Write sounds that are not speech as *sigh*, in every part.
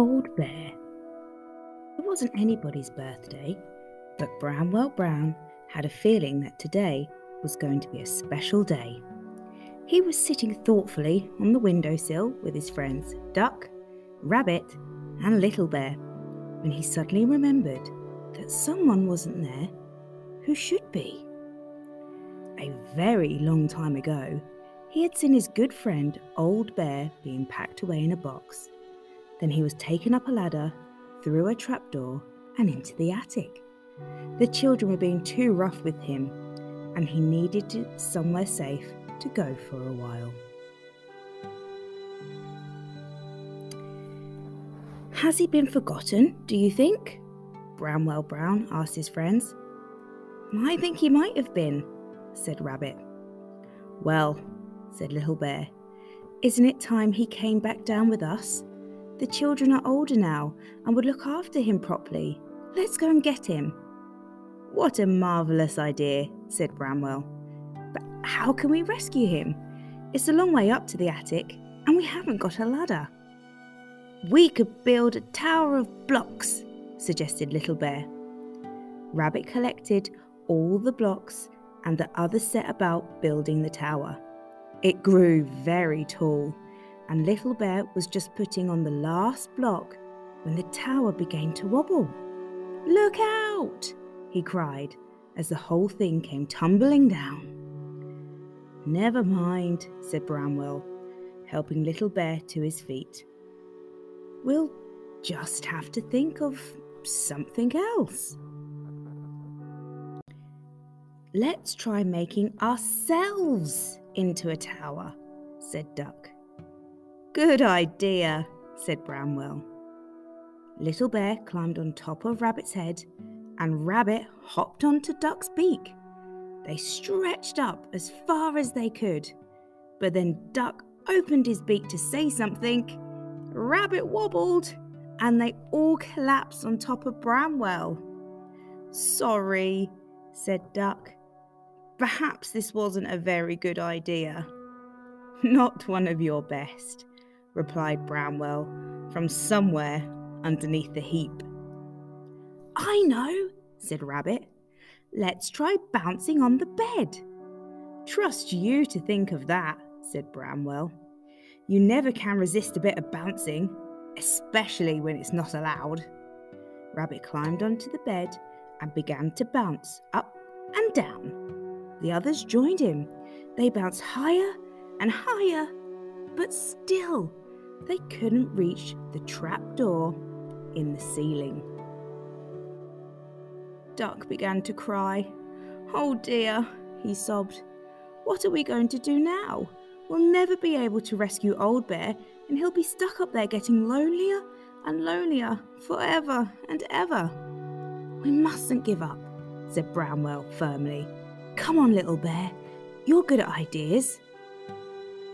Old Bear. It wasn't anybody's birthday, but Bramwell Brown had a feeling that today was going to be a special day. He was sitting thoughtfully on the windowsill with his friends Duck, Rabbit, and Little Bear when he suddenly remembered that someone wasn't there who should be. A very long time ago, he had seen his good friend Old Bear being packed away in a box. Then he was taken up a ladder, through a trapdoor, and into the attic. The children were being too rough with him, and he needed somewhere safe to go for a while. Has he been forgotten, do you think? Bramwell Brown asked his friends. I think he might have been, said Rabbit. Well, said Little Bear, isn't it time he came back down with us? The children are older now and would look after him properly. Let's go and get him. What a marvellous idea, said Bramwell. But how can we rescue him? It's a long way up to the attic, and we haven't got a ladder. We could build a tower of blocks, suggested Little Bear. Rabbit collected all the blocks and the others set about building the tower. It grew very tall, and Little Bear was just putting on the last block when the tower began to wobble. Look out! he cried as the whole thing came tumbling down. Never mind, said Bramwell, helping Little Bear to his feet. We'll just have to think of something else. Let's try making ourselves into a tower, said Duck. Good idea, said Bramwell. Little Bear climbed on top of Rabbit's head, and Rabbit hopped onto Duck's beak. They stretched up as far as they could, but then Duck opened his beak to say something. Rabbit wobbled, and they all collapsed on top of Bramwell. Sorry, said Duck. Perhaps this wasn't a very good idea. *laughs* Not one of your best, replied Bramwell from somewhere underneath the heap. I know, said Rabbit. Let's try bouncing on the bed. Trust you to think of that, said Bramwell. You never can resist a bit of bouncing, especially when it's not allowed. Rabbit climbed onto the bed and began to bounce up and down. The others joined him. They bounced higher and higher, but still they couldn't reach the trap door in the ceiling. Duck began to cry. Oh dear, he sobbed. What are we going to do now? We'll never be able to rescue Old Bear, and he'll be stuck up there getting lonelier and lonelier forever and ever. We mustn't give up, said Bramwell firmly. Come on, Little Bear. You're good at ideas.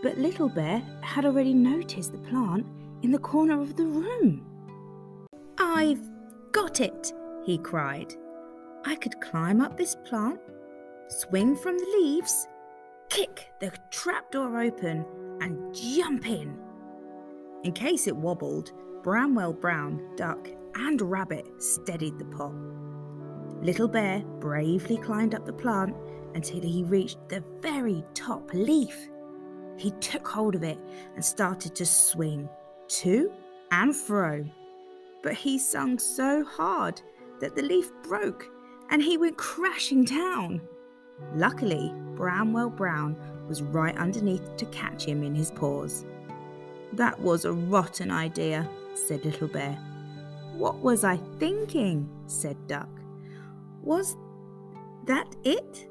But Little Bear had already noticed the plant in the corner of the room. I've got it, he cried. I could climb up this plant, swing from the leaves, kick the trapdoor open, and jump in. In case it wobbled, Bramwell Brown, Duck, and Rabbit steadied the pot. Little Bear bravely climbed up the plant until he reached the very top leaf. He took hold of it and started to swing to and fro. But he sung so hard that the leaf broke and he went crashing down. Luckily, Bramwell Brown was right underneath to catch him in his paws. That was a rotten idea, said Little Bear. What was I thinking? said Duck. Was that it?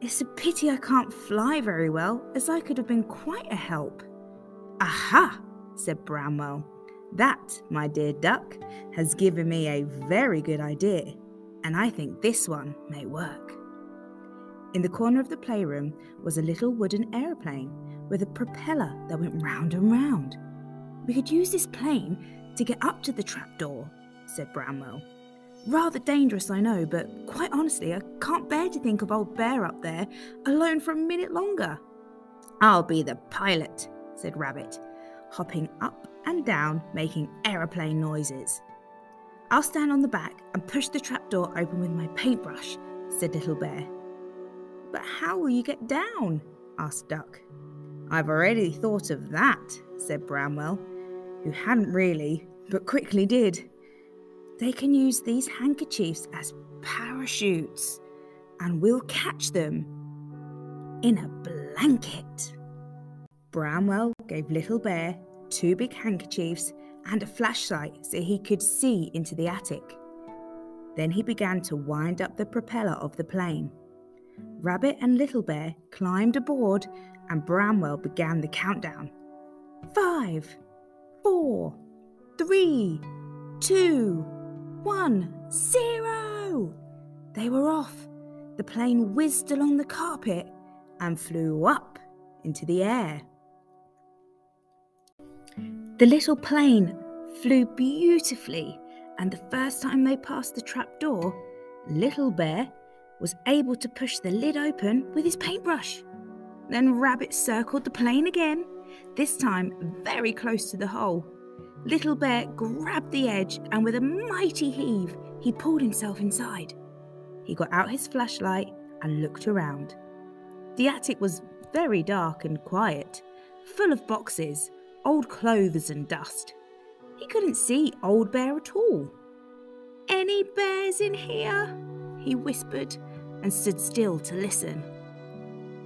It's a pity I can't fly very well, as I could have been quite a help. Aha, said Bramwell. That, my dear duck, has given me a very good idea, and I think this one may work. In the corner of the playroom was a little wooden aeroplane with a propeller that went round and round. We could use this plane to get up to the trapdoor, said Bramwell. Rather dangerous, I know, but quite honestly, I can't bear to think of old Bear up there alone for a minute longer. I'll be the pilot, said Rabbit. hopping up and down, making aeroplane noises. I'll stand on the back and push the trapdoor open with my paintbrush, said Little Bear. But how will you get down? asked Duck. I've already thought of that, said Bramwell, who hadn't really, but quickly did. They can use these handkerchiefs as parachutes, and we'll catch them in a blanket. Bramwell gave Little Bear two big handkerchiefs and a flashlight so he could see into the attic. Then he began to wind up the propeller of the plane. Rabbit and Little Bear climbed aboard and Bramwell began the countdown. Five, four, three, two, one, zero! They were off. The plane whizzed along the carpet and flew up into the air. The little plane flew beautifully, and the first time they passed the trap door, Little Bear was able to push the lid open with his paintbrush. Then Rabbit circled the plane again, this time very close to the hole. Little Bear grabbed the edge and with a mighty heave, he pulled himself inside. He got out his flashlight and looked around. The attic was very dark and quiet, full of boxes, old clothes, and dust. He couldn't see Old Bear at all. Any bears in here? he whispered and stood still to listen.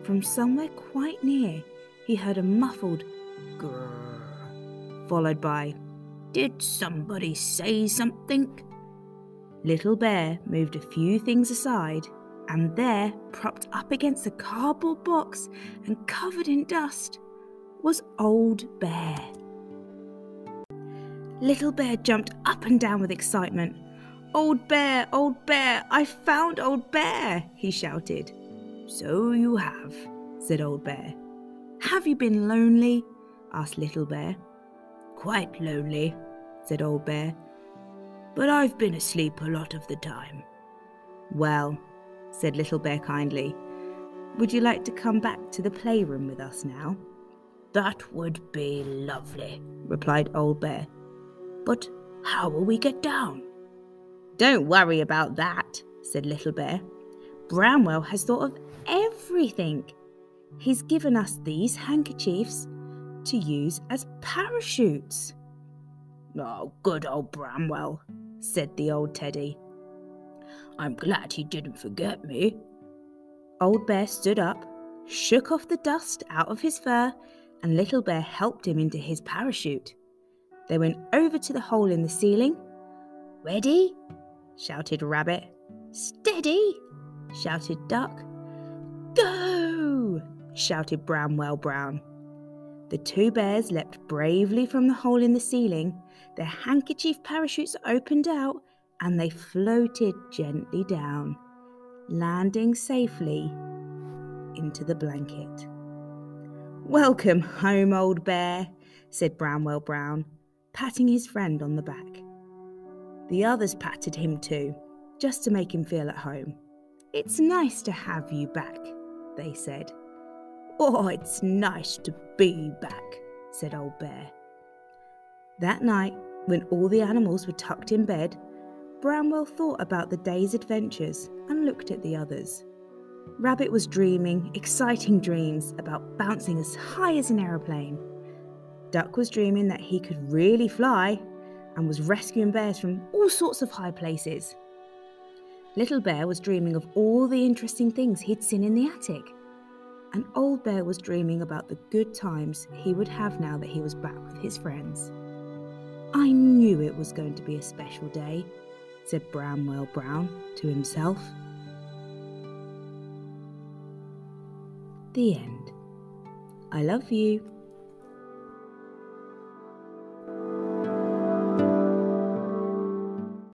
From somewhere quite near, he heard a muffled grrr, followed by, Did somebody say something? Little Bear moved a few things aside, and there, propped up against a cardboard box and covered in dust, was Old Bear. Little Bear jumped up and down with excitement. Old Bear, Old Bear, I found Old Bear, he shouted. So you have, said Old Bear. Have you been lonely? asked Little Bear. Quite lonely, said Old Bear. But I've been asleep a lot of the time. Well, said Little Bear kindly, would you like to come back to the playroom with us now? That would be lovely, replied Old Bear. But how will we get down? Don't worry about that, said Little Bear. Bramwell has thought of everything. He's given us these handkerchiefs to use as parachutes. Oh, good old Bramwell, said the old teddy. I'm glad he didn't forget me. Old Bear stood up, shook off the dust out of his fur, and Little Bear helped him into his parachute. They went over to the hole in the ceiling. Ready? shouted Rabbit. Steady! shouted Duck. Go! shouted Bramwell Brown. The two bears leapt bravely from the hole in the ceiling. Their handkerchief parachutes opened out and they floated gently down, landing safely into the blanket. Welcome home, old bear, said Bramwell Brown, patting his friend on the back. The others patted him too, just to make him feel at home. It's nice to have you back, they said. Oh, it's nice to be back, said Old Bear. That night, when all the animals were tucked in bed, Bramwell thought about the day's adventures and looked at the others. Rabbit was dreaming exciting dreams about bouncing as high as an aeroplane. Duck was dreaming that he could really fly and was rescuing bears from all sorts of high places. Little Bear was dreaming of all the interesting things he'd seen in the attic. And Old Bear was dreaming about the good times he would have now that he was back with his friends. I knew it was going to be a special day, said Bramwell Brown to himself. The end. I love you.